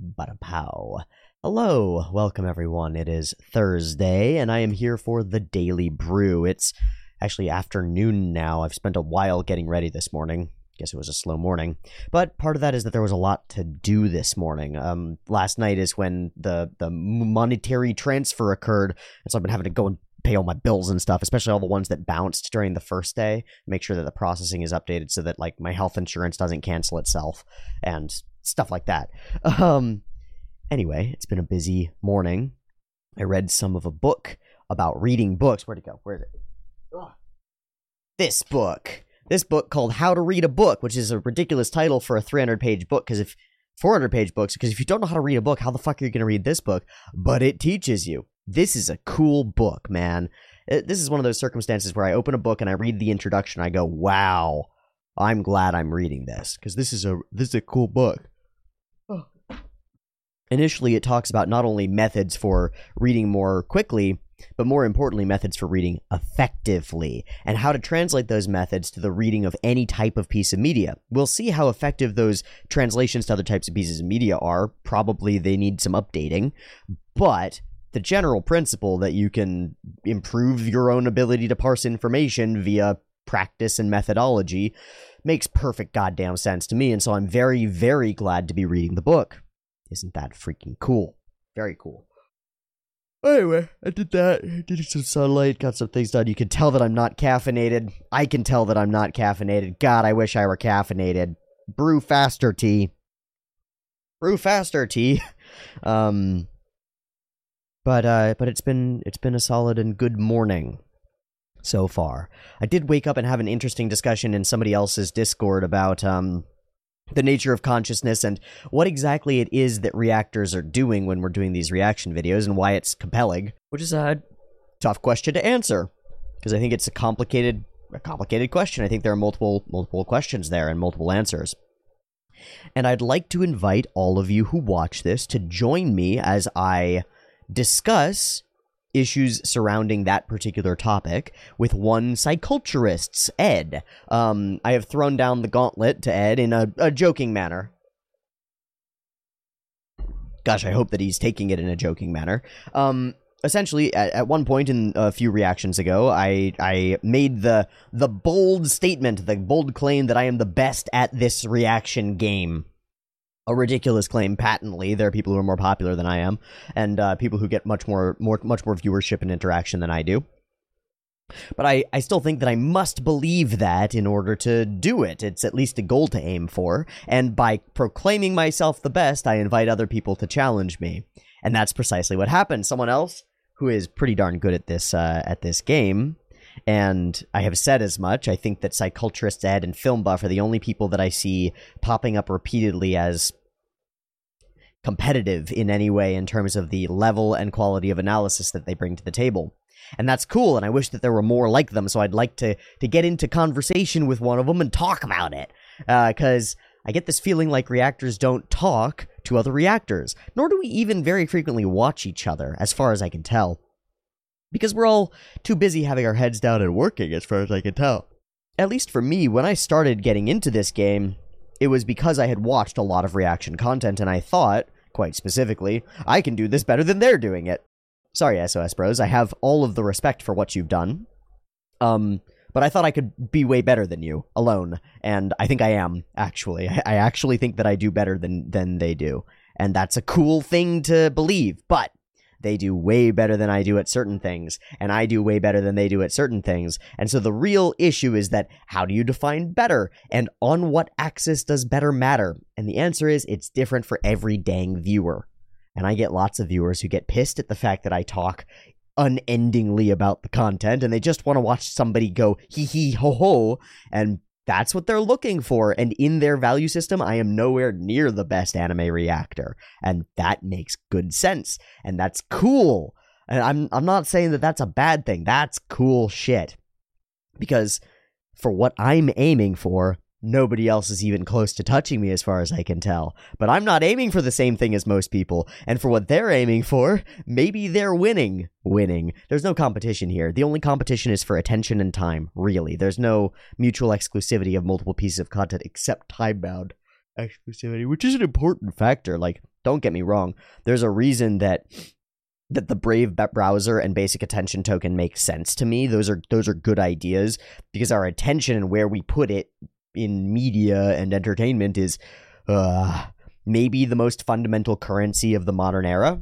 Bada pow. Hello, welcome everyone. It is Thursday, and I am here for the Daily Brew. It's actually afternoon now. I've spent a while getting ready this morning. Guess it was a slow morning, but part of that is that there was a lot to do this morning. Um, last night is when the the monetary transfer occurred, and so I've been having to go and pay all my bills and stuff, especially all the ones that bounced during the first day. Make sure that the processing is updated so that like my health insurance doesn't cancel itself and stuff like that. Um, anyway, it's been a busy morning. I read some of a book about reading books. Where'd it go? Where is it? Ugh. This book. This book called How to Read a Book, which is a ridiculous title for a 300 page book because if 400 page books, because if you don't know how to read a book, how the fuck are you going to read this book? But it teaches you. This is a cool book, man. It, this is one of those circumstances where I open a book and I read the introduction. I go, "Wow, I'm glad I'm reading this because this is a this is a cool book." Initially, it talks about not only methods for reading more quickly, but more importantly, methods for reading effectively and how to translate those methods to the reading of any type of piece of media. We'll see how effective those translations to other types of pieces of media are. Probably they need some updating, but the general principle that you can improve your own ability to parse information via practice and methodology makes perfect goddamn sense to me. And so I'm very, very glad to be reading the book. Isn't that freaking cool? Very cool. Anyway, I did that. Did some sunlight, got some things done. You can tell that I'm not caffeinated. I can tell that I'm not caffeinated. God, I wish I were caffeinated. Brew faster, tea. Brew faster, tea. Um, but uh, but it's been it's been a solid and good morning so far. I did wake up and have an interesting discussion in somebody else's Discord about um the nature of consciousness and what exactly it is that reactors are doing when we're doing these reaction videos and why it's compelling, which is a tough question to answer because I think it's a complicated a complicated question. I think there are multiple multiple questions there and multiple answers. And I'd like to invite all of you who watch this to join me as I discuss issues surrounding that particular topic with one psychoculturist, Ed. Um, I have thrown down the gauntlet to Ed in a, a joking manner. Gosh, I hope that he's taking it in a joking manner. Um, essentially, at, at one point in a few reactions ago, I I made the the bold statement, the bold claim that I am the best at this reaction game a ridiculous claim patently there are people who are more popular than i am and uh, people who get much more more much more viewership and interaction than i do but I, I still think that I must believe that in order to do it. It's at least a goal to aim for. And by proclaiming myself the best, I invite other people to challenge me. And that's precisely what happened. Someone else who is pretty darn good at this uh, at this game and I have said as much. I think that Psychoculturist Ed and Film Buff are the only people that I see popping up repeatedly as competitive in any way in terms of the level and quality of analysis that they bring to the table. And that's cool, and I wish that there were more like them, so I'd like to, to get into conversation with one of them and talk about it. Because uh, I get this feeling like reactors don't talk to other reactors, nor do we even very frequently watch each other, as far as I can tell because we're all too busy having our heads down and working, as far as I can tell. At least for me, when I started getting into this game, it was because I had watched a lot of reaction content and I thought, quite specifically, I can do this better than they're doing it. Sorry, SOS Bros, I have all of the respect for what you've done. Um, but I thought I could be way better than you alone, and I think I am actually. I actually think that I do better than than they do, and that's a cool thing to believe. But they do way better than I do at certain things, and I do way better than they do at certain things. And so the real issue is that how do you define better? And on what axis does better matter? And the answer is it's different for every dang viewer. And I get lots of viewers who get pissed at the fact that I talk unendingly about the content and they just want to watch somebody go hee hee ho ho and that's what they're looking for. And in their value system, I am nowhere near the best anime reactor. And that makes good sense. And that's cool. And I'm I'm not saying that that's a bad thing. That's cool shit. Because for what I'm aiming for, nobody else is even close to touching me as far as I can tell. But I'm not aiming for the same thing as most people, and for what they're aiming for, maybe they're winning. Winning. There's no competition here. The only competition is for attention and time, really. There's no mutual exclusivity of multiple pieces of content except time bound exclusivity, which is an important factor. Like, don't get me wrong. There's a reason that that the Brave browser and basic attention token make sense to me. Those are those are good ideas because our attention and where we put it in media and entertainment is uh, maybe the most fundamental currency of the modern era.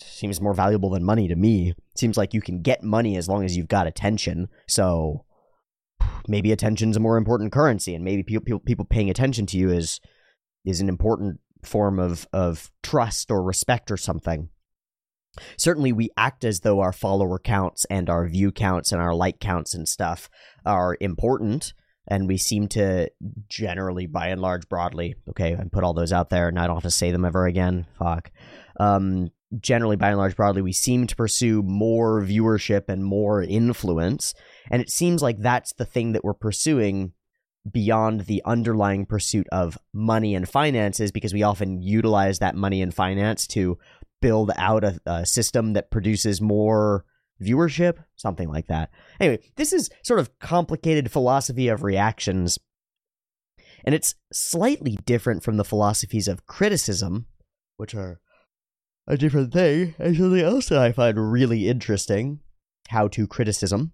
Seems more valuable than money to me. Seems like you can get money as long as you've got attention. So maybe attention's a more important currency, and maybe people people paying attention to you is is an important form of of trust or respect or something. Certainly, we act as though our follower counts and our view counts and our like counts and stuff are important, and we seem to generally, by and large, broadly, okay, I put all those out there, and I don't have to say them ever again. Fuck. Um, generally, by and large, broadly, we seem to pursue more viewership and more influence, and it seems like that's the thing that we're pursuing beyond the underlying pursuit of money and finances because we often utilize that money and finance to build out a, a, system that produces more viewership something like that anyway this is sort of complicated philosophy of reactions and it's slightly different from the philosophies of criticism which are a different thing and something else that i find really interesting how to criticism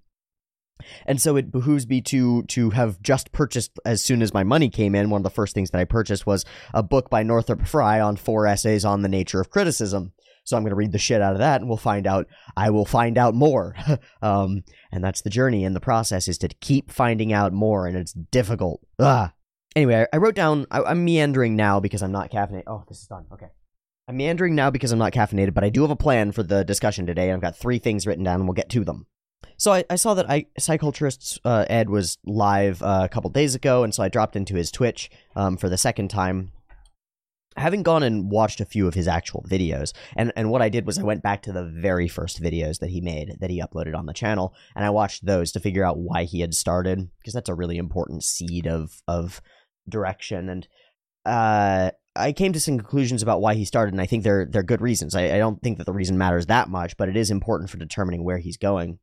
and so it behooves me to to have just purchased as soon as my money came in. One of the first things that I purchased was a book by Northrop Frye on four essays on the nature of criticism. So I'm going to read the shit out of that, and we'll find out. I will find out more, um, and that's the journey. And the process is to keep finding out more, and it's difficult. Ugh. Anyway, I wrote down. I, I'm meandering now because I'm not caffeinated. Oh, this is done. Okay. I'm meandering now because I'm not caffeinated, but I do have a plan for the discussion today. I've got three things written down, and we'll get to them. So I, I saw that I Psyculturist uh, Ed was live uh, a couple days ago, and so I dropped into his Twitch um, for the second time. Having gone and watched a few of his actual videos, and, and what I did was I went back to the very first videos that he made that he uploaded on the channel, and I watched those to figure out why he had started, because that's a really important seed of of direction. And uh, I came to some conclusions about why he started, and I think they're they're good reasons. I, I don't think that the reason matters that much, but it is important for determining where he's going.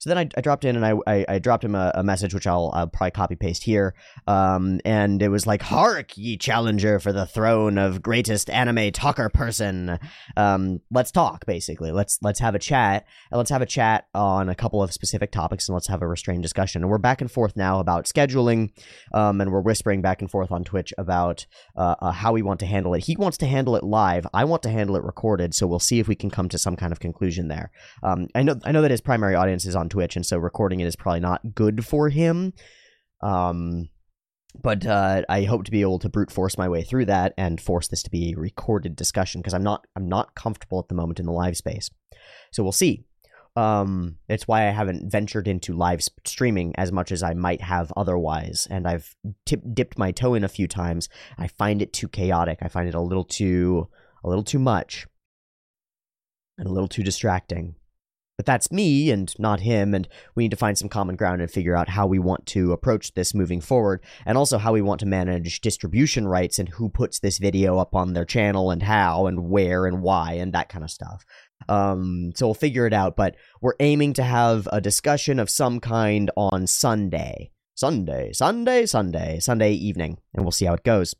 So then I, I dropped in and I, I, I dropped him a, a, message, which I'll, I'll probably copy paste here. Um, and it was like, Hark, ye challenger for the throne of greatest anime talker person. Um, let's talk, basically. Let's let's have a chat. And let's have a chat on a couple of specific topics and let's have a restrained discussion. And we're back and forth now about scheduling. Um, and we're whispering back and forth on Twitch about uh, uh, how we want to handle it. He wants to handle it live. I want to handle it recorded. So we'll see if we can come to some kind of conclusion there. Um, I know I know that his primary audience is on Twitch, and so recording it is probably not good for him. Um, but uh, I hope to be able to brute force my way through that and force this to be a recorded discussion because I'm not I'm not comfortable at the moment in the live space. So we'll see. Um, it's why I haven't ventured into live streaming as much as I might have otherwise, and I've tip, dipped my toe in a few times. I find it too chaotic. I find it a little too a little too much and a little too distracting. But that's me and not him, and we need to find some common ground and figure out how we want to approach this moving forward, and also how we want to manage distribution rights and who puts this video up on their channel and how and where and why and that kind of stuff. Um, so we'll figure it out, but we're aiming to have a discussion of some kind on Sunday. Sunday, Sunday, Sunday, Sunday evening, and we'll see how it goes.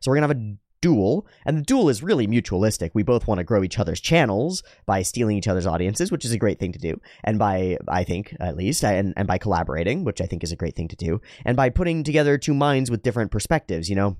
So we're gonna have a duel, and the duel is really mutualistic. We both want to grow each other's channels by stealing each other's audiences, which is a great thing to do, and by, I think, at least, and, and by collaborating, which I think is a great thing to do, and by putting together two minds with different perspectives, you know?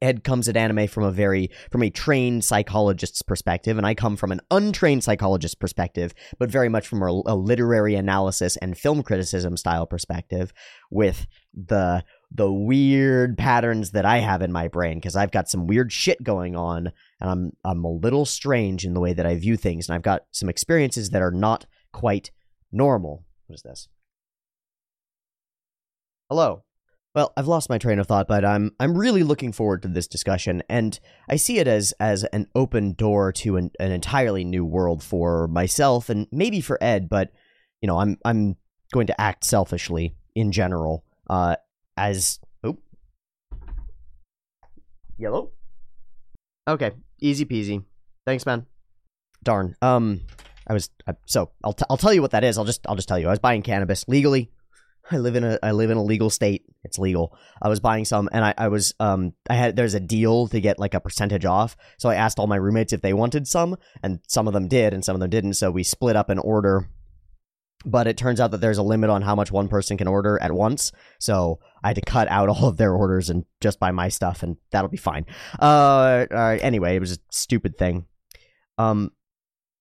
Ed comes at anime from a very from a trained psychologist's perspective, and I come from an untrained psychologist's perspective, but very much from a, a literary analysis and film criticism style perspective, with the the weird patterns that I have in my brain because I've got some weird shit going on and I'm I'm a little strange in the way that I view things and I've got some experiences that are not quite normal. What is this? Hello. Well, I've lost my train of thought, but I'm I'm really looking forward to this discussion, and I see it as as an open door to an, an entirely new world for myself and maybe for Ed. But you know, I'm I'm going to act selfishly in general, uh, as oh yellow. Okay, easy peasy. Thanks, man. Darn. Um, I was so I'll t- I'll tell you what that is. I'll just I'll just tell you. I was buying cannabis legally. I live in a I live in a legal state. It's legal. I was buying some and I, I was um I had there's a deal to get like a percentage off. So I asked all my roommates if they wanted some and some of them did and some of them didn't. So we split up an order. But it turns out that there's a limit on how much one person can order at once. So I had to cut out all of their orders and just buy my stuff and that'll be fine. Uh, anyway, it was a stupid thing. Um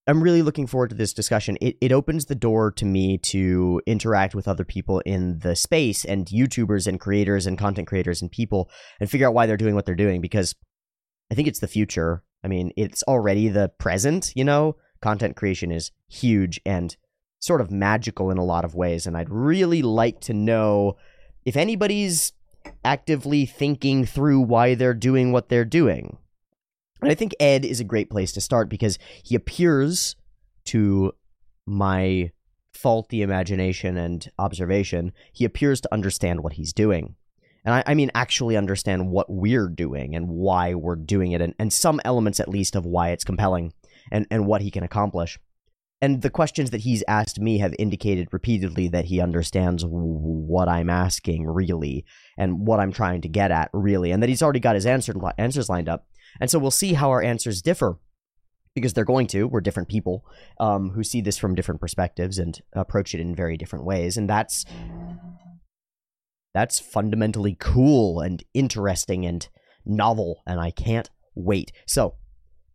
I'm really looking forward to this discussion. It it opens the door to me to interact with other people in the space and YouTubers and creators and content creators and people and figure out why they're doing what they're doing because I think it's the future. I mean, it's already the present, you know? Content creation is huge and sort of magical in a lot of ways and I'd really like to know if anybody's actively thinking through why they're doing what they're doing. And I think Ed is a great place to start because he appears to my faulty imagination and observation, he appears to understand what he's doing. And I, I, mean, actually understand what we're doing and why we're doing it, and, and some elements at least of why it's compelling and, and what he can accomplish. And the questions that he's asked me have indicated repeatedly that he understands what I'm asking, really, and what I'm trying to get at, really, and that he's already got his answer, answers lined up. And so we'll see how our answers differ because they're going to. We're different people um, who see this from different perspectives and approach it in very different ways, and that's that's fundamentally cool and interesting and novel, and I can't wait. So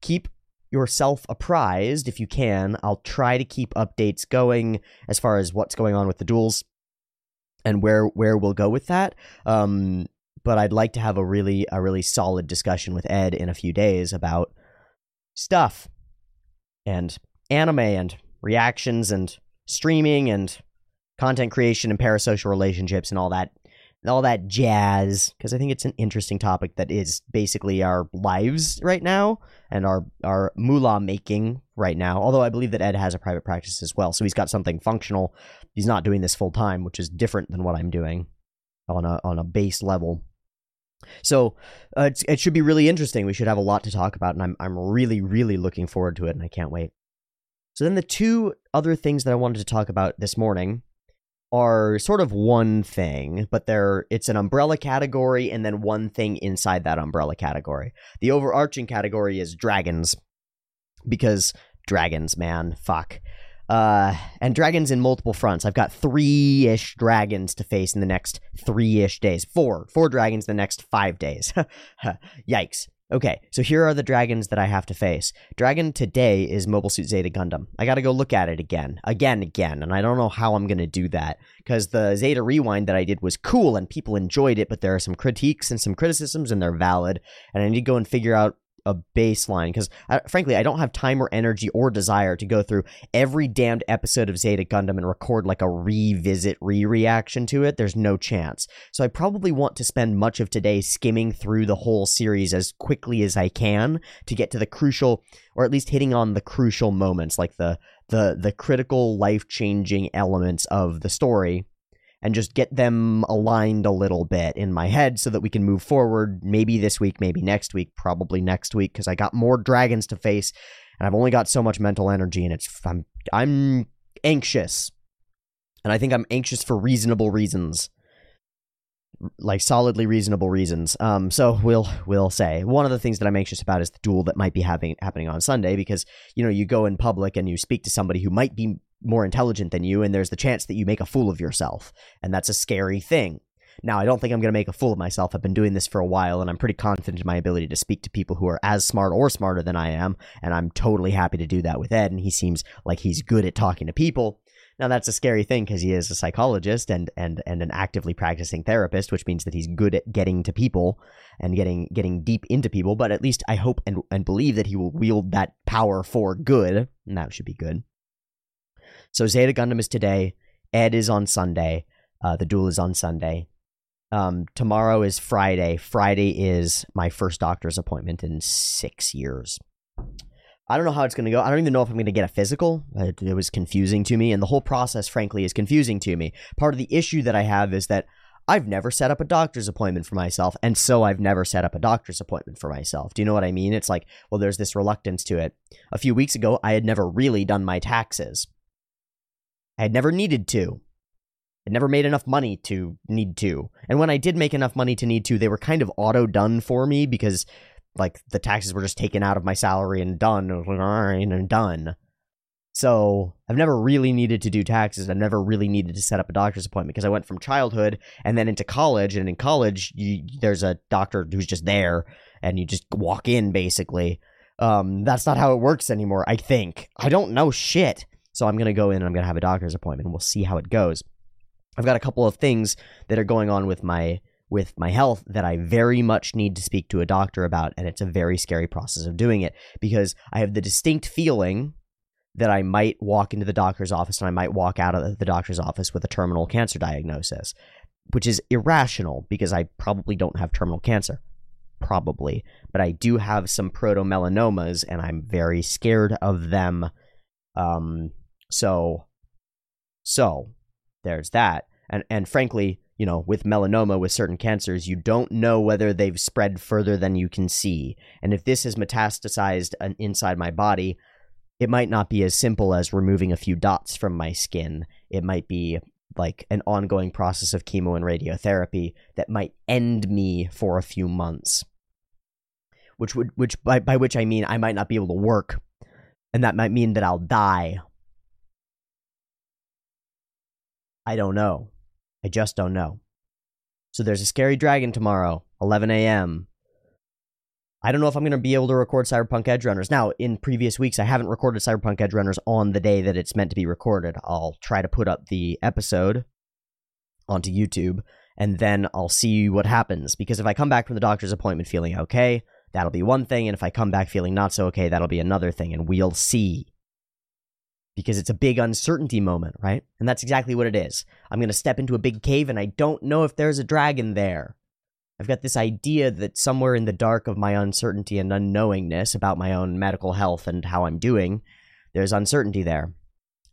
keep yourself apprised if you can. I'll try to keep updates going as far as what's going on with the duels and where where we'll go with that. Um, but I'd like to have a really a really solid discussion with Ed in a few days about stuff and anime and reactions and streaming and content creation and parasocial relationships and all that all that jazz because I think it's an interesting topic that is basically our lives right now and our our moolah making right now. Although I believe that Ed has a private practice as well, so he's got something functional. He's not doing this full time, which is different than what I'm doing on a on a base level. So uh, it should be really interesting. We should have a lot to talk about, and I'm I'm really really looking forward to it, and I can't wait. So then the two other things that I wanted to talk about this morning are sort of one thing, but they're it's an umbrella category and then one thing inside that umbrella category. The overarching category is dragons because dragons, man, fuck. Uh, and dragons in multiple fronts. I've got three ish dragons to face in the next three ish days. Four. Four dragons the next five days. Yikes. Okay, so here are the dragons that I have to face. Dragon today is Mobile Suit Zeta Gundam. I gotta go look at it again, again, again, and I don't know how I'm gonna do that because the Zeta Rewind that I did was cool and people enjoyed it, but there are some critiques and some criticisms and they're valid, and I need to go and figure out a baseline because frankly i don't have time or energy or desire to go through every damned episode of zeta gundam and record like a revisit re-reaction to it. There's no chance. So i probably want to spend much of today skimming through the whole series as quickly as i can to get to the crucial or at least hitting on the crucial moments like the the the critical life-changing elements of the story and just get them aligned a little bit in my head so that we can move forward maybe this week, maybe next week, probably next week because I got more dragons to face and I've only got so much mental energy and it's I'm I'm anxious. And I think I'm anxious for reasonable reasons. Like solidly reasonable reasons. Um so we'll we'll say. One of the things that I'm anxious about is the duel that might be having happening on Sunday because you know, you go in public and you speak to somebody who might be more intelligent than you, and there's the chance that you make a fool of yourself. And that's a scary thing. Now, I don't think I'm going to make a fool of myself. I've been doing this for a while, and I'm pretty confident in my ability to speak to people who are as smart or smarter than I am, and I'm totally happy to do that with Ed, and he seems like he's good at talking to people. Now that's a scary thing because he is a psychologist and, and and an actively practicing therapist, which means that he's good at getting to people and getting getting deep into people. But at least I hope and, and believe that he will wield that power for good, and that should be good. So Zeta Gundam is today. Ed is on Sunday. Uh, the duel is on Sunday. Um, tomorrow is Friday. Friday is my first doctor's appointment in six years. I don't know how it's going to go. I don't even know if I'm going to get a physical. It, it, was confusing to me, and the whole process, frankly, is confusing to me. Part of the issue that I have is that I've never set up a doctor's appointment for myself, and so I've never set up a doctor's appointment for myself. Do you know what I mean? It's like, well, there's this reluctance to it. A few weeks ago, I had never really done my taxes. I had never needed to. I never made enough money to need to. And when I did make enough money to need to, they were kind of auto done for me because like the taxes were just taken out of my salary and done. Was like, and done. So I've never really needed to do taxes. I've never really needed to set up a doctor's appointment because I went from childhood and then into college. And in college, you, there's a doctor who's just there and you just walk in basically. Um, that's not how it works anymore, I think. I don't know shit. So I'm going to go in and I'm going to have a doctor's appointment. We'll see how it goes. I've got a couple of things that are going on with my with my health that I very much need to speak to a doctor about and it's a very scary process of doing it because I have the distinct feeling that I might walk into the doctor's office and I might walk out of the doctor's office with a terminal cancer diagnosis, which is irrational because I probably don't have terminal cancer. Probably. But I do have some protomelanomas and I'm very scared of them. Um, so, so there's that. And, and frankly, you know, with melanoma, with certain cancers, you don't know whether they've spread further than you can see. And if this has metastasized inside my body, it might not be as simple as removing a few dots from my skin. It might be like an ongoing process of chemo and radiotherapy that might end me for a few months. Which would which by, by which I mean I might not be able to work. And that might mean that I'll die. I don't know. I just don't know. So there's a scary dragon tomorrow, 11 a.m. I don't know if I'm going to be able to record Cyberpunk Edgerunners. Now, in previous weeks, I haven't recorded Cyberpunk Edgerunners on the day that it's meant to be recorded. I'll try to put up the episode onto YouTube, and then I'll see what happens. Because if I come back from the doctor's appointment feeling okay, that'll be one thing, and if I come back feeling not so okay, that'll be another thing, and we'll see. Because it's a big uncertainty moment, right? And that's exactly what it is. I'm going to step into a big cave, and I don't know if there's a dragon there. I've got this idea that somewhere in the dark of my uncertainty and unknowingness about my own medical health and how I'm doing, there's uncertainty there.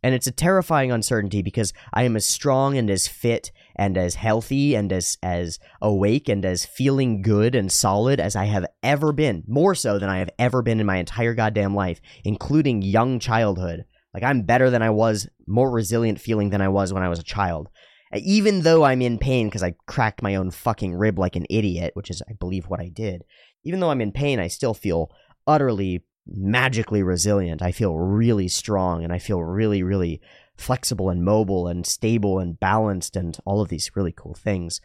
And it's a terrifying uncertainty because I am as strong and as fit and as healthy and as as awake and as feeling good and solid as I have ever been, more so than I have ever been in my entire goddamn life, including young childhood. Like I'm better than I was, more resilient feeling than I was when I was a child even though I'm in pain because I cracked my own fucking rib like an idiot, which is, I believe, what I did, even though I'm in pain, I still feel utterly magically resilient. I feel really strong and I feel really, really flexible and mobile and stable and balanced and all of these really cool things.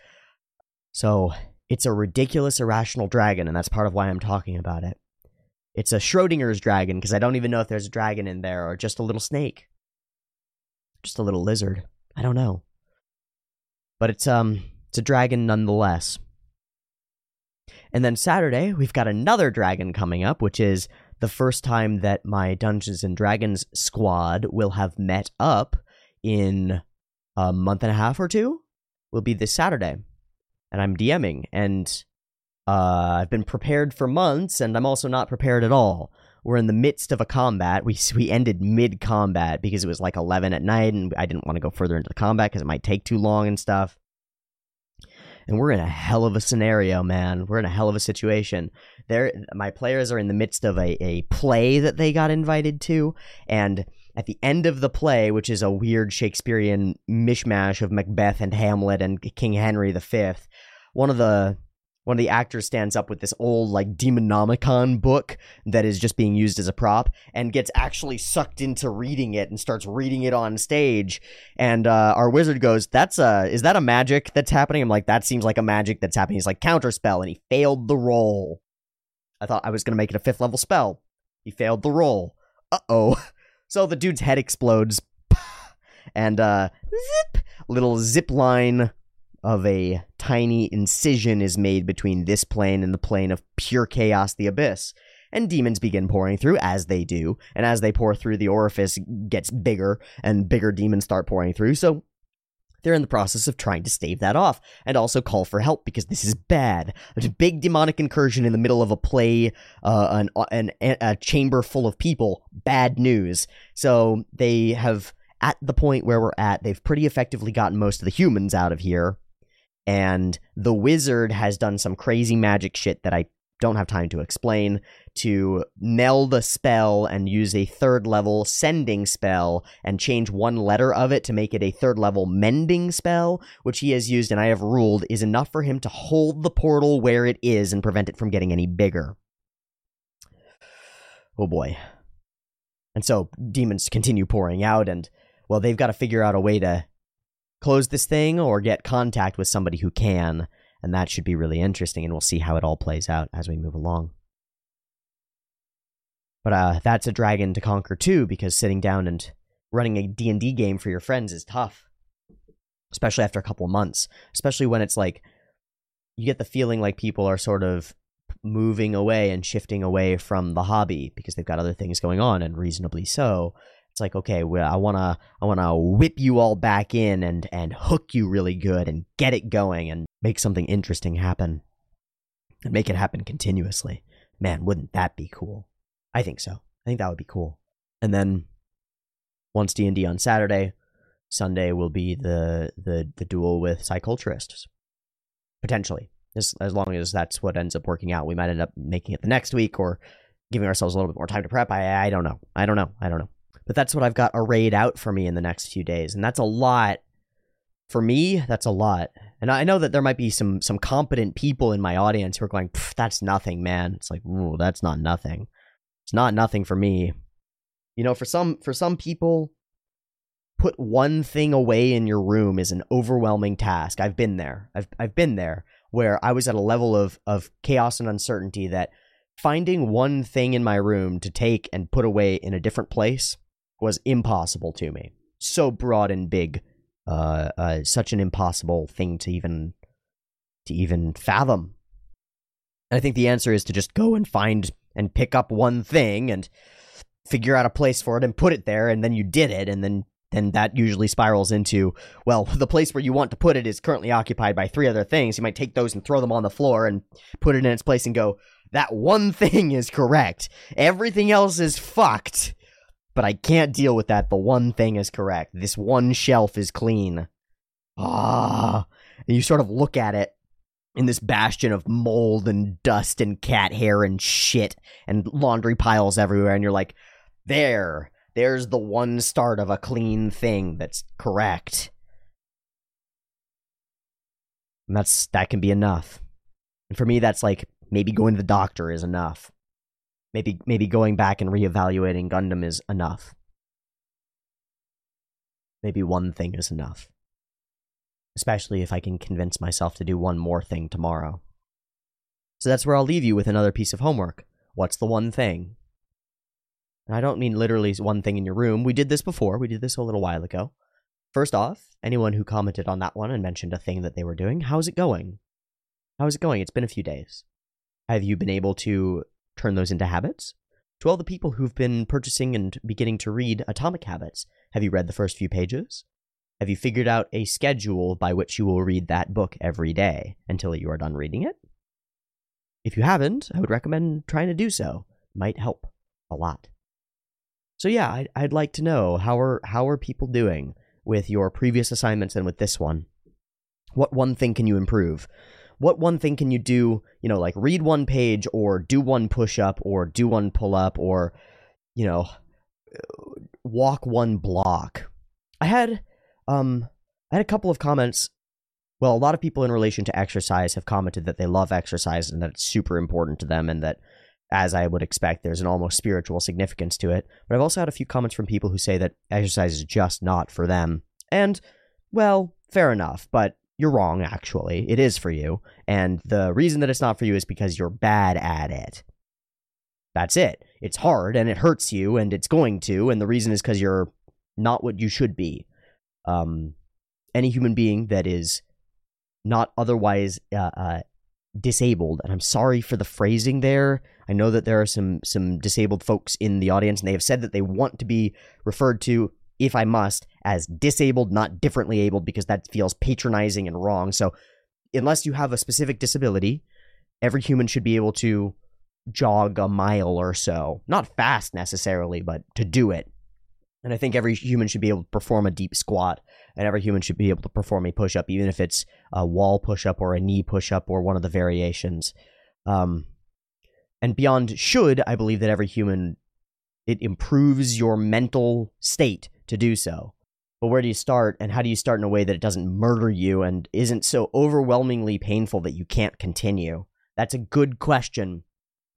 So it's a ridiculous, irrational dragon, and that's part of why I'm talking about it. It's a Schrodinger's dragon because I don't even know if there's a dragon in there or just a little snake. Just a little lizard. I don't know. But it's um it's a dragon nonetheless. And then Saturday, we've got another dragon coming up, which is the first time that my Dungeons and Dragons squad will have met up in a month and a half or two. Will be this Saturday. And I'm DMing and uh, I've been prepared for months and I'm also not prepared at all. We're in the midst of a combat. We we ended mid combat because it was like 11 at night and I didn't want to go further into the combat because it might take too long and stuff. And we're in a hell of a scenario, man. We're in a hell of a situation. There, my players are in the midst of a, a play that they got invited to, and at the end of the play, which is a weird Shakespearean mishmash of Macbeth and Hamlet and King Henry V, one of the one of the actors stands up with this old like Demonomicon book that is just being used as a prop and gets actually sucked into reading it and starts reading it on stage. And uh, our wizard goes, "That's a is that a magic that's happening?" I'm like, "That seems like a magic that's happening." He's like, "Counter spell," and he failed the roll. I thought I was gonna make it a fifth level spell. He failed the roll. Uh oh. So the dude's head explodes, and uh, zip little zip line of a tiny incision is made between this plane and the plane of pure chaos, the abyss. And demons begin pouring through, as they do. And as they pour through, the orifice gets bigger, and bigger demons start pouring through. So they're in the process of trying to stave that off and also call for help because this is bad. There's a big demonic incursion in the middle of a play, uh, an, an, a chamber full of people. Bad news. So they have, at the point where we're at, they've pretty effectively gotten most of the humans out of here and the wizard has done some crazy magic shit that I don't have time to explain, to meld a spell and use a third level sending spell and change one letter of it to make it a third level mending spell, which he has used and I have ruled is enough for him to hold the portal where it is and prevent it from getting any bigger. Oh boy. And so demons continue pouring out, and well, they've got to figure out a way to close this thing or get contact with somebody who can. And that should be really interesting, and we'll see how it all plays out as we move along. But uh, that's a dragon to conquer too, because sitting down and running a D&D game for your friends is tough. Especially after a couple months. Especially when it's like, you get the feeling like people are sort of moving away and shifting away from the hobby because they've got other things going on and reasonably so it's like okay well i want to i want to whip you all back in and and hook you really good and get it going and make something interesting happen and make it happen continuously man wouldn't that be cool i think so i think that would be cool and then once d&d on saturday sunday will be the the the duel with psyculturists potentially as, as long as that's what ends up working out. We might end up making it the next week or giving ourselves a little bit more time to prep. I, I don't know. I don't know. I don't know. But that's what I've got arrayed out for me in the next few days. And that's a lot. For me, that's a lot. And I know that there might be some some competent people in my audience who are going, that's nothing, man. It's like, ooh, that's not nothing. It's not nothing for me. You know, for some for some people, put one thing away in your room is an overwhelming task. I've been there. I've I've been there where I was at a level of of chaos and uncertainty that finding one thing in my room to take and put away in a different place was impossible to me. So broad and big, uh, uh, such an impossible thing to even to even fathom. And I think the answer is to just go and find and pick up one thing and figure out a place for it and put it there, and then you did it, and then then that usually spirals into well the place where you want to put it is currently occupied by three other things you might take those and throw them on the floor and put it in its place and go that one thing is correct everything else is fucked but i can't deal with that the one thing is correct this one shelf is clean ah and you sort of look at it in this bastion of mold and dust and cat hair and shit and laundry piles everywhere and you're like there there's the one start of a clean thing that's correct. And that's that can be enough. And for me that's like maybe going to the doctor is enough. Maybe maybe going back and reevaluating Gundam is enough. Maybe one thing is enough. Especially if I can convince myself to do one more thing tomorrow. So that's where I'll leave you with another piece of homework. What's the one thing? And I don't mean literally one thing in your room. We did this before. We did this a little while ago. First off, anyone who commented on that one and mentioned a thing that they were doing, how's it going? How's it going? It's been a few days. Have you been able to turn those into habits? To all the people who've been purchasing and beginning to read Atomic Habits, have you read the first few pages? Have you figured out a schedule by which you will read that book every day until you are done reading it? If you haven't, I would recommend trying to do so. It might help a lot. So yeah, I'd, I'd like to know how are how are people doing with your previous assignments and with this one? What one thing can you improve? What one thing can you do? You know, like read one page or do one push up or do one pull up or you know walk one block. I had um I had a couple of comments well, a lot of people in relation to exercise have commented that they love exercise and that it's super important to them and that as I would expect, there's an almost spiritual significance to it. But I've also had a few comments from people who say that exercise is just not for them. And, well, fair enough, but you're wrong, actually. It is for you. And the reason that it's not for you is because you're bad at it. That's it. It's hard and it hurts you and it's going to. And the reason is because you're not what you should be. Um, any human being that is not otherwise uh, uh, disabled, and I'm sorry for the phrasing there I know that there are some some disabled folks in the audience, and they have said that they want to be referred to, if I must, as disabled, not differently abled, because that feels patronizing and wrong. So, unless you have a specific disability, every human should be able to jog a mile or so, not fast necessarily, but to do it. And I think every human should be able to perform a deep squat, and every human should be able to perform a push up, even if it's a wall push up or a knee push up or one of the variations. Um, And beyond should, I believe that every human it improves your mental state to do so. But where do you start and how do you start in a way that it doesn't murder you and isn't so overwhelmingly painful that you can't continue? That's a good question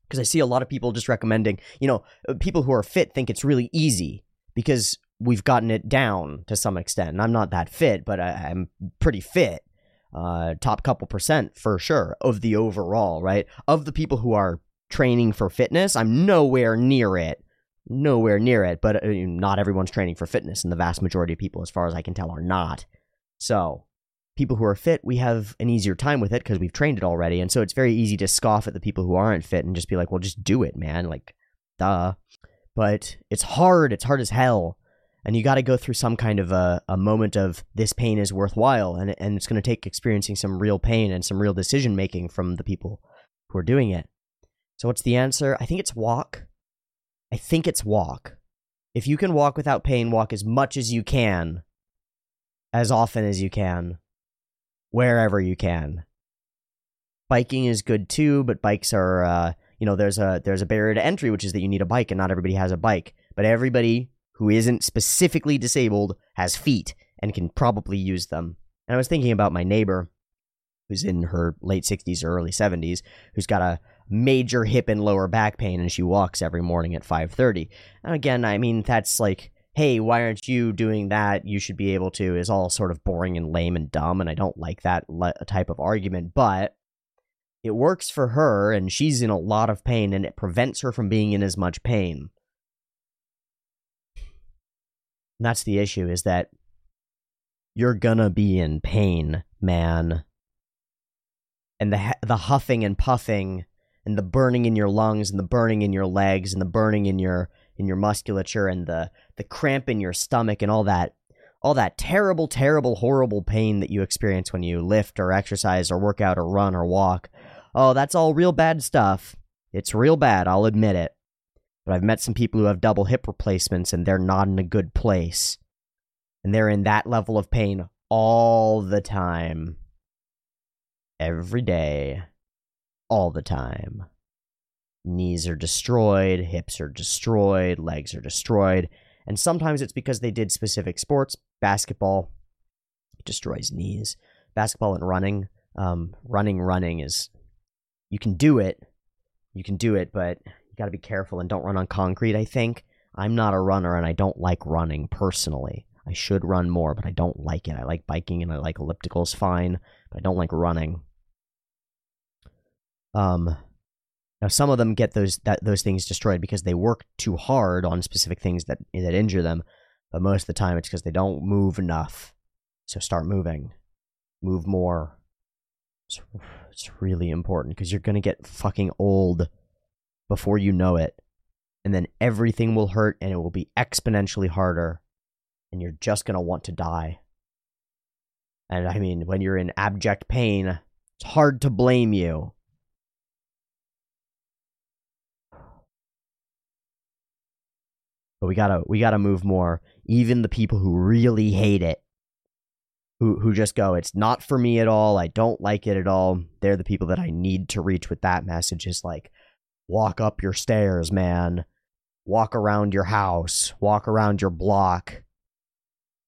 because I see a lot of people just recommending, you know, uh, people who are fit think it's really easy because we've gotten it down to some extent. And I'm not that fit, but I, am pretty fit. Uh, top couple percent for sure of the overall, right? Of the people who are training for fitness, I'm nowhere near it. Nowhere near it, but uh, not everyone's training for fitness, and the vast majority of people, as far as I can tell, are not. So, people who are fit, we have an easier time with it because we've trained it already. And so it's very easy to scoff at the people who aren't fit and just be like, well, just do it, man. Like, duh. But it's hard. It's hard as hell. And you got to go through some kind of a, a moment of this pain is worthwhile. And, and it's going to take experiencing some real pain and some real decision making from the people who are doing it. So, what's the answer? I think it's walk. I think it's walk. If you can walk without pain, walk as much as you can, as often as you can wherever you can. Biking is good too, but bikes are uh, you know there's a there's a barrier to entry, which is that you need a bike, and not everybody has a bike. But everybody who isn't specifically disabled has feet and can probably use them. And I was thinking about my neighbor, who's in her late 60s or early 70s, who's got a major hip and lower back pain, and she walks every morning at 5:30. And again, I mean that's like hey, why aren't you doing that? You should be able to, is all sort of boring and lame and dumb. And I don't like that type of argument, but it works for her and she's in a lot of pain and it prevents her from being in as much pain. And that's the issue is that you're gonna be in pain, man. And the the huffing and puffing and the burning in your lungs and the burning in your legs and the burning in your in your musculature and the the cramp in your stomach and all that all that terrible terrible horrible pain that you experience when you lift or exercise or work out or run or walk. Oh that's all real bad stuff. It's real bad i'll admit it. But i've met some people who have double hip replacements and they're not in a good place. And they're in that level of pain all the time. Every day all the time knees are destroyed, hips are destroyed, legs are destroyed. And sometimes it's because they did specific sports. Basketball destroys knees. Basketball and running. Um, running, running is, you can do it. You can do it, but you got to be careful and don't run on concrete, I think. I'm not a runner and I don't like running personally. I should run more, but I don't like it. I like biking and I like ellipticals fine, but I don't like running. Um, now, some of them get those that those things destroyed because they work too hard on specific things that that injure them, but most of the time it's because they don't move enough. So start moving, move more. It's, it's really important because you're gonna get fucking old before you know it, and then everything will hurt and it will be exponentially harder, and you're just gonna want to die. And I mean, when you're in abject pain, it's hard to blame you but we gotta we gotta move more. Even the people who really hate it, who who just go, it's not for me at all. I don't like it at all. They're the people that I need to reach with that message. Is like, walk up your stairs, man. Walk around your house. Walk around your block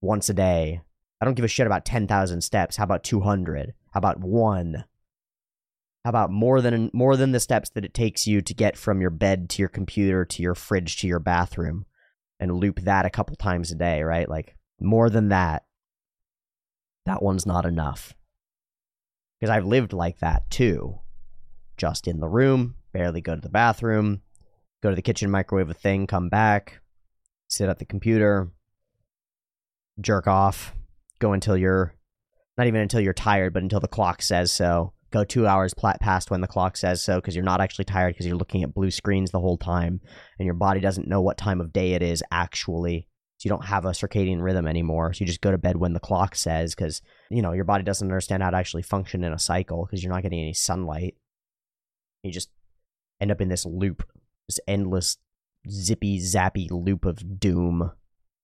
once a day. I don't give a shit about ten thousand steps. How about two hundred? How about one? How about more than more than the steps that it takes you to get from your bed to your computer to your fridge to your bathroom? And loop that a couple times a day, right? Like more than that, that one's not enough. Because I've lived like that too. Just in the room, barely go to the bathroom, go to the kitchen, microwave a thing, come back, sit at the computer, jerk off, go until you're not even until you're tired, but until the clock says so go two hours past when the clock says so because you're not actually tired because you're looking at blue screens the whole time and your body doesn't know what time of day it is actually. So you don't have a circadian rhythm anymore. So you just go to bed when the clock says because, you know, your body doesn't understand how to actually function in a cycle because you're not getting any sunlight. You just end up in this loop, this endless, zippy, zappy loop of doom,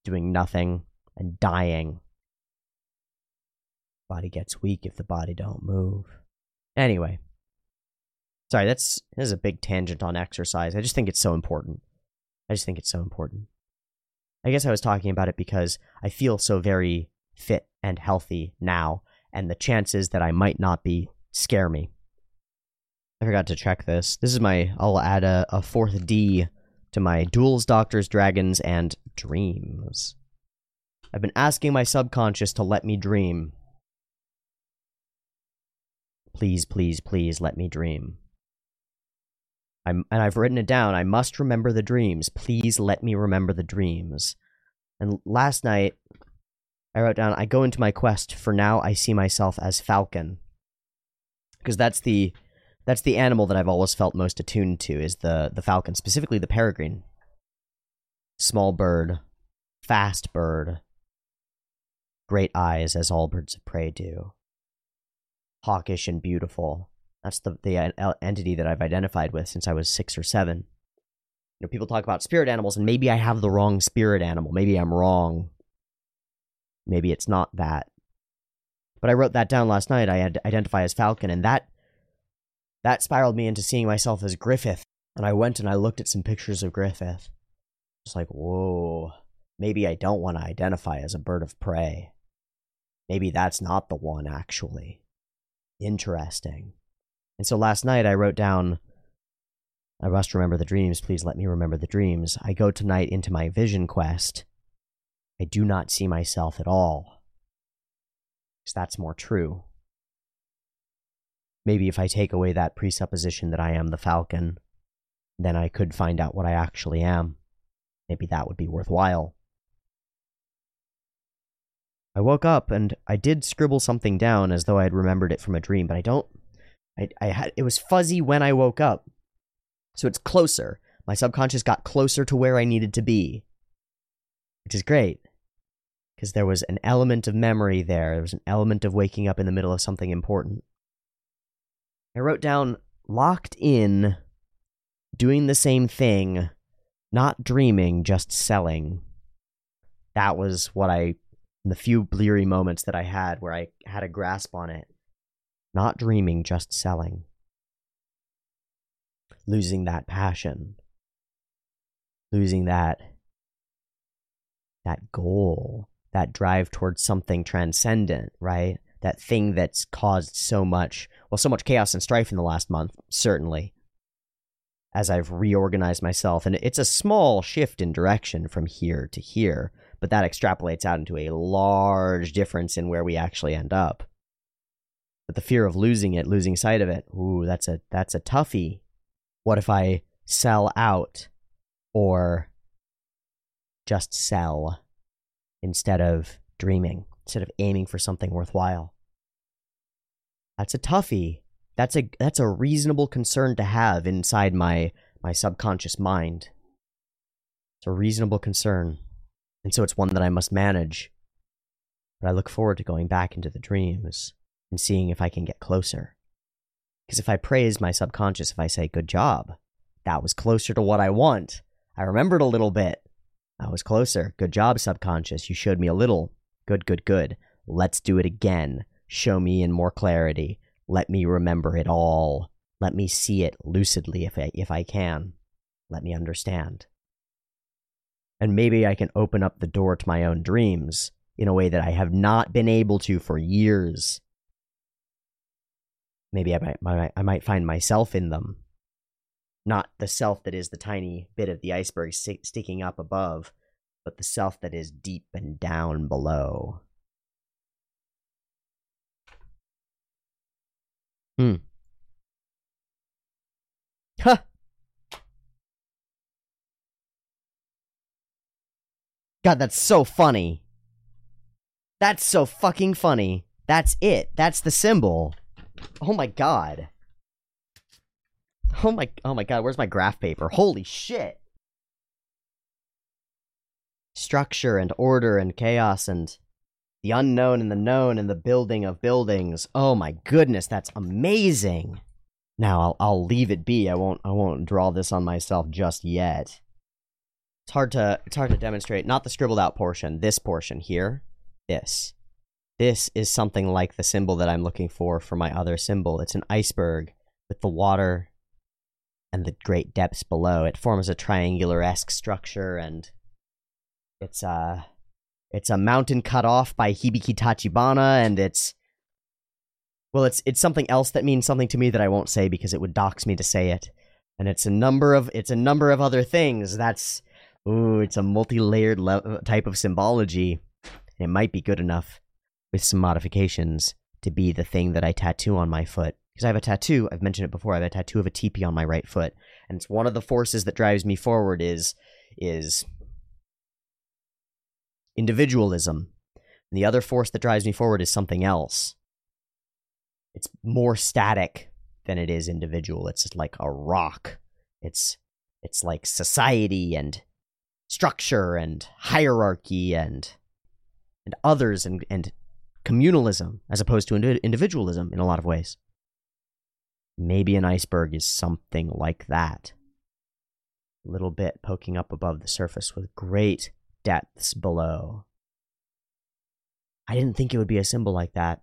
doing nothing and dying. Body gets weak if the body don't move. Anyway, Sorry, that's this is a big tangent on exercise. I just think it's so important. I just think it's so important. I guess I was talking about it because I feel so very fit and healthy now, and the chances that I might not be scare me. I forgot to check this. This is my. I'll add a, a fourth D to my duels, doctors, dragons, and dreams. I've been asking my subconscious to let me dream. Please, please, please let me dream. I'm, and I've written it down. I must remember the dreams. Please let me remember the dreams. And last night, I wrote down, I go into my quest. For now, I see myself as Falcon. Because that's the that's the animal that I've always felt most attuned to is the the falcon, specifically the peregrine. Small bird, fast bird, great eyes as all birds of prey do. Hawkish and beautiful. That's the the entity that I've identified with since I was 6 or 7. You know, people talk about spirit animals and maybe I have the wrong spirit animal. Maybe I'm wrong. Maybe it's not that. But I wrote that down last night. I had to identify as falcon and that that spiraled me into seeing myself as Griffith. And I went and I looked at some pictures of Griffith. Just like, whoa, maybe I don't want to identify as a bird of prey. Maybe that's not the one, actually. Interesting. And so last night I wrote down, I must remember the dreams. Please let me remember the dreams. I go tonight into my vision quest. I do not see myself at all. Because that's more true. Maybe if I take away that presupposition that I am the Falcon, then I could find out what I actually am. Maybe that would be worthwhile. I woke up and I did scribble something down as though I had remembered it from a dream, but I don't. I, I had it was fuzzy when I woke up, so it's closer. My subconscious got closer to where I needed to be, which is great because there was an element of memory there. There was an element of waking up in the middle of something important. I wrote down locked in, doing the same thing, not dreaming, just selling. That was what I, in the few bleary moments that I had where I had a grasp on it, not dreaming, just selling. Losing that passion. Losing that, that goal, that drive towards something transcendent, right? that thing that's caused so much, well, so much chaos and strife in the last month, certainly, as I've reorganized myself. And it's a small shift in direction from here to here, but that extrapolates out into a large difference in where we actually end up. But the fear of losing it, losing sight of it, ooh, that's a that's a toughie. What if I sell out or just sell instead of dreaming, instead of aiming for something worthwhile? That's a toughie. That's a that's a reasonable concern to have inside my my subconscious mind. It's a reasonable concern. And so it's one that I must manage. But I look forward to going back into the dreams and seeing if I can get closer. Because if I praise my subconscious, if I say, good job, that was closer to what I want. I remembered a little bit. I was closer. Good job, subconscious. You showed me a little. Good, good, good. Let's do it again show me in more clarity. Let me remember it all. Let me see it lucidly if I, if I can. Let me understand. And maybe I can open up the door to my own dreams in a way that I have not been able to for years. Maybe I might, I might find myself in them. Not the self that is the tiny bit of the iceberg sticking up above, but the self that is deep and down below. Hmm. Huh. God, that's so funny. That's so fucking funny. That's it. That's the symbol. Oh my god. Oh my oh my god, where's my graph paper? Holy shit. Structure and order and chaos and the unknown and the known and the building of buildings. Oh my goodness, that's amazing. Now I'll I'll leave it be. I won't I won't draw this on myself just yet. It's hard to it's hard to demonstrate. Not the scribbled out portion. This portion here. This. This is something like the symbol that I'm looking for for my other symbol. It's an iceberg with the water and the great depths below. It forms a triangular esque structure, and it's uh it's a mountain cut off by Hibiki Tachibana, and it's well, it's it's something else that means something to me that I won't say because it would dox me to say it. And it's a number of it's a number of other things. That's ooh, it's a multi-layered le- uh, type of symbology. It might be good enough with some modifications to be the thing that I tattoo on my foot. Because I have a tattoo, I've mentioned it before, I have a tattoo of a teepee on my right foot. And it's one of the forces that drives me forward is is individualism. And the other force that drives me forward is something else. It's more static than it is individual. It's like a rock. It's it's like society and structure and hierarchy and and others and and communalism as opposed to individualism in a lot of ways. Maybe an iceberg is something like that. A little bit poking up above the surface with great depths below. I didn't think it would be a symbol like that.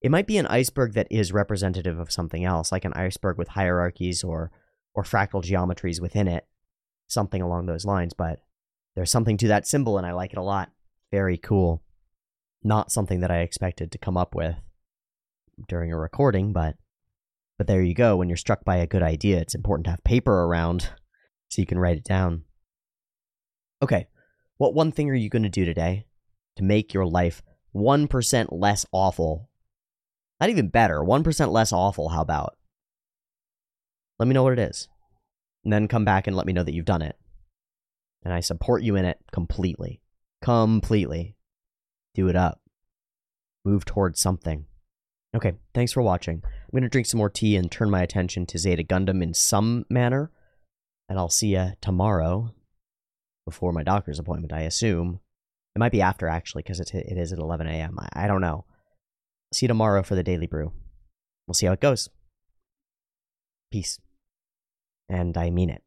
It might be an iceberg that is representative of something else, like an iceberg with hierarchies or or fractal geometries within it, something along those lines, but there's something to that symbol and I like it a lot. Very cool not something that I expected to come up with during a recording, but but there you go. When you're struck by a good idea, it's important to have paper around so you can write it down. Okay, what one thing are you going to do today to make your life 1% less awful? Not even better, 1% less awful, how about? Let me know what it is. And then come back and let me know that you've done it. And I support you in it completely. Completely do it up, move towards something. Okay, thanks for watching. I'm going to drink some more tea and turn my attention to Zeta Gundam in some manner, and I'll see you tomorrow before my doctor's appointment, I assume. It might be after, actually, because it, it is at 11 a.m. I, I don't know. See you tomorrow for the Daily Brew. We'll see how it goes. Peace. And I mean it.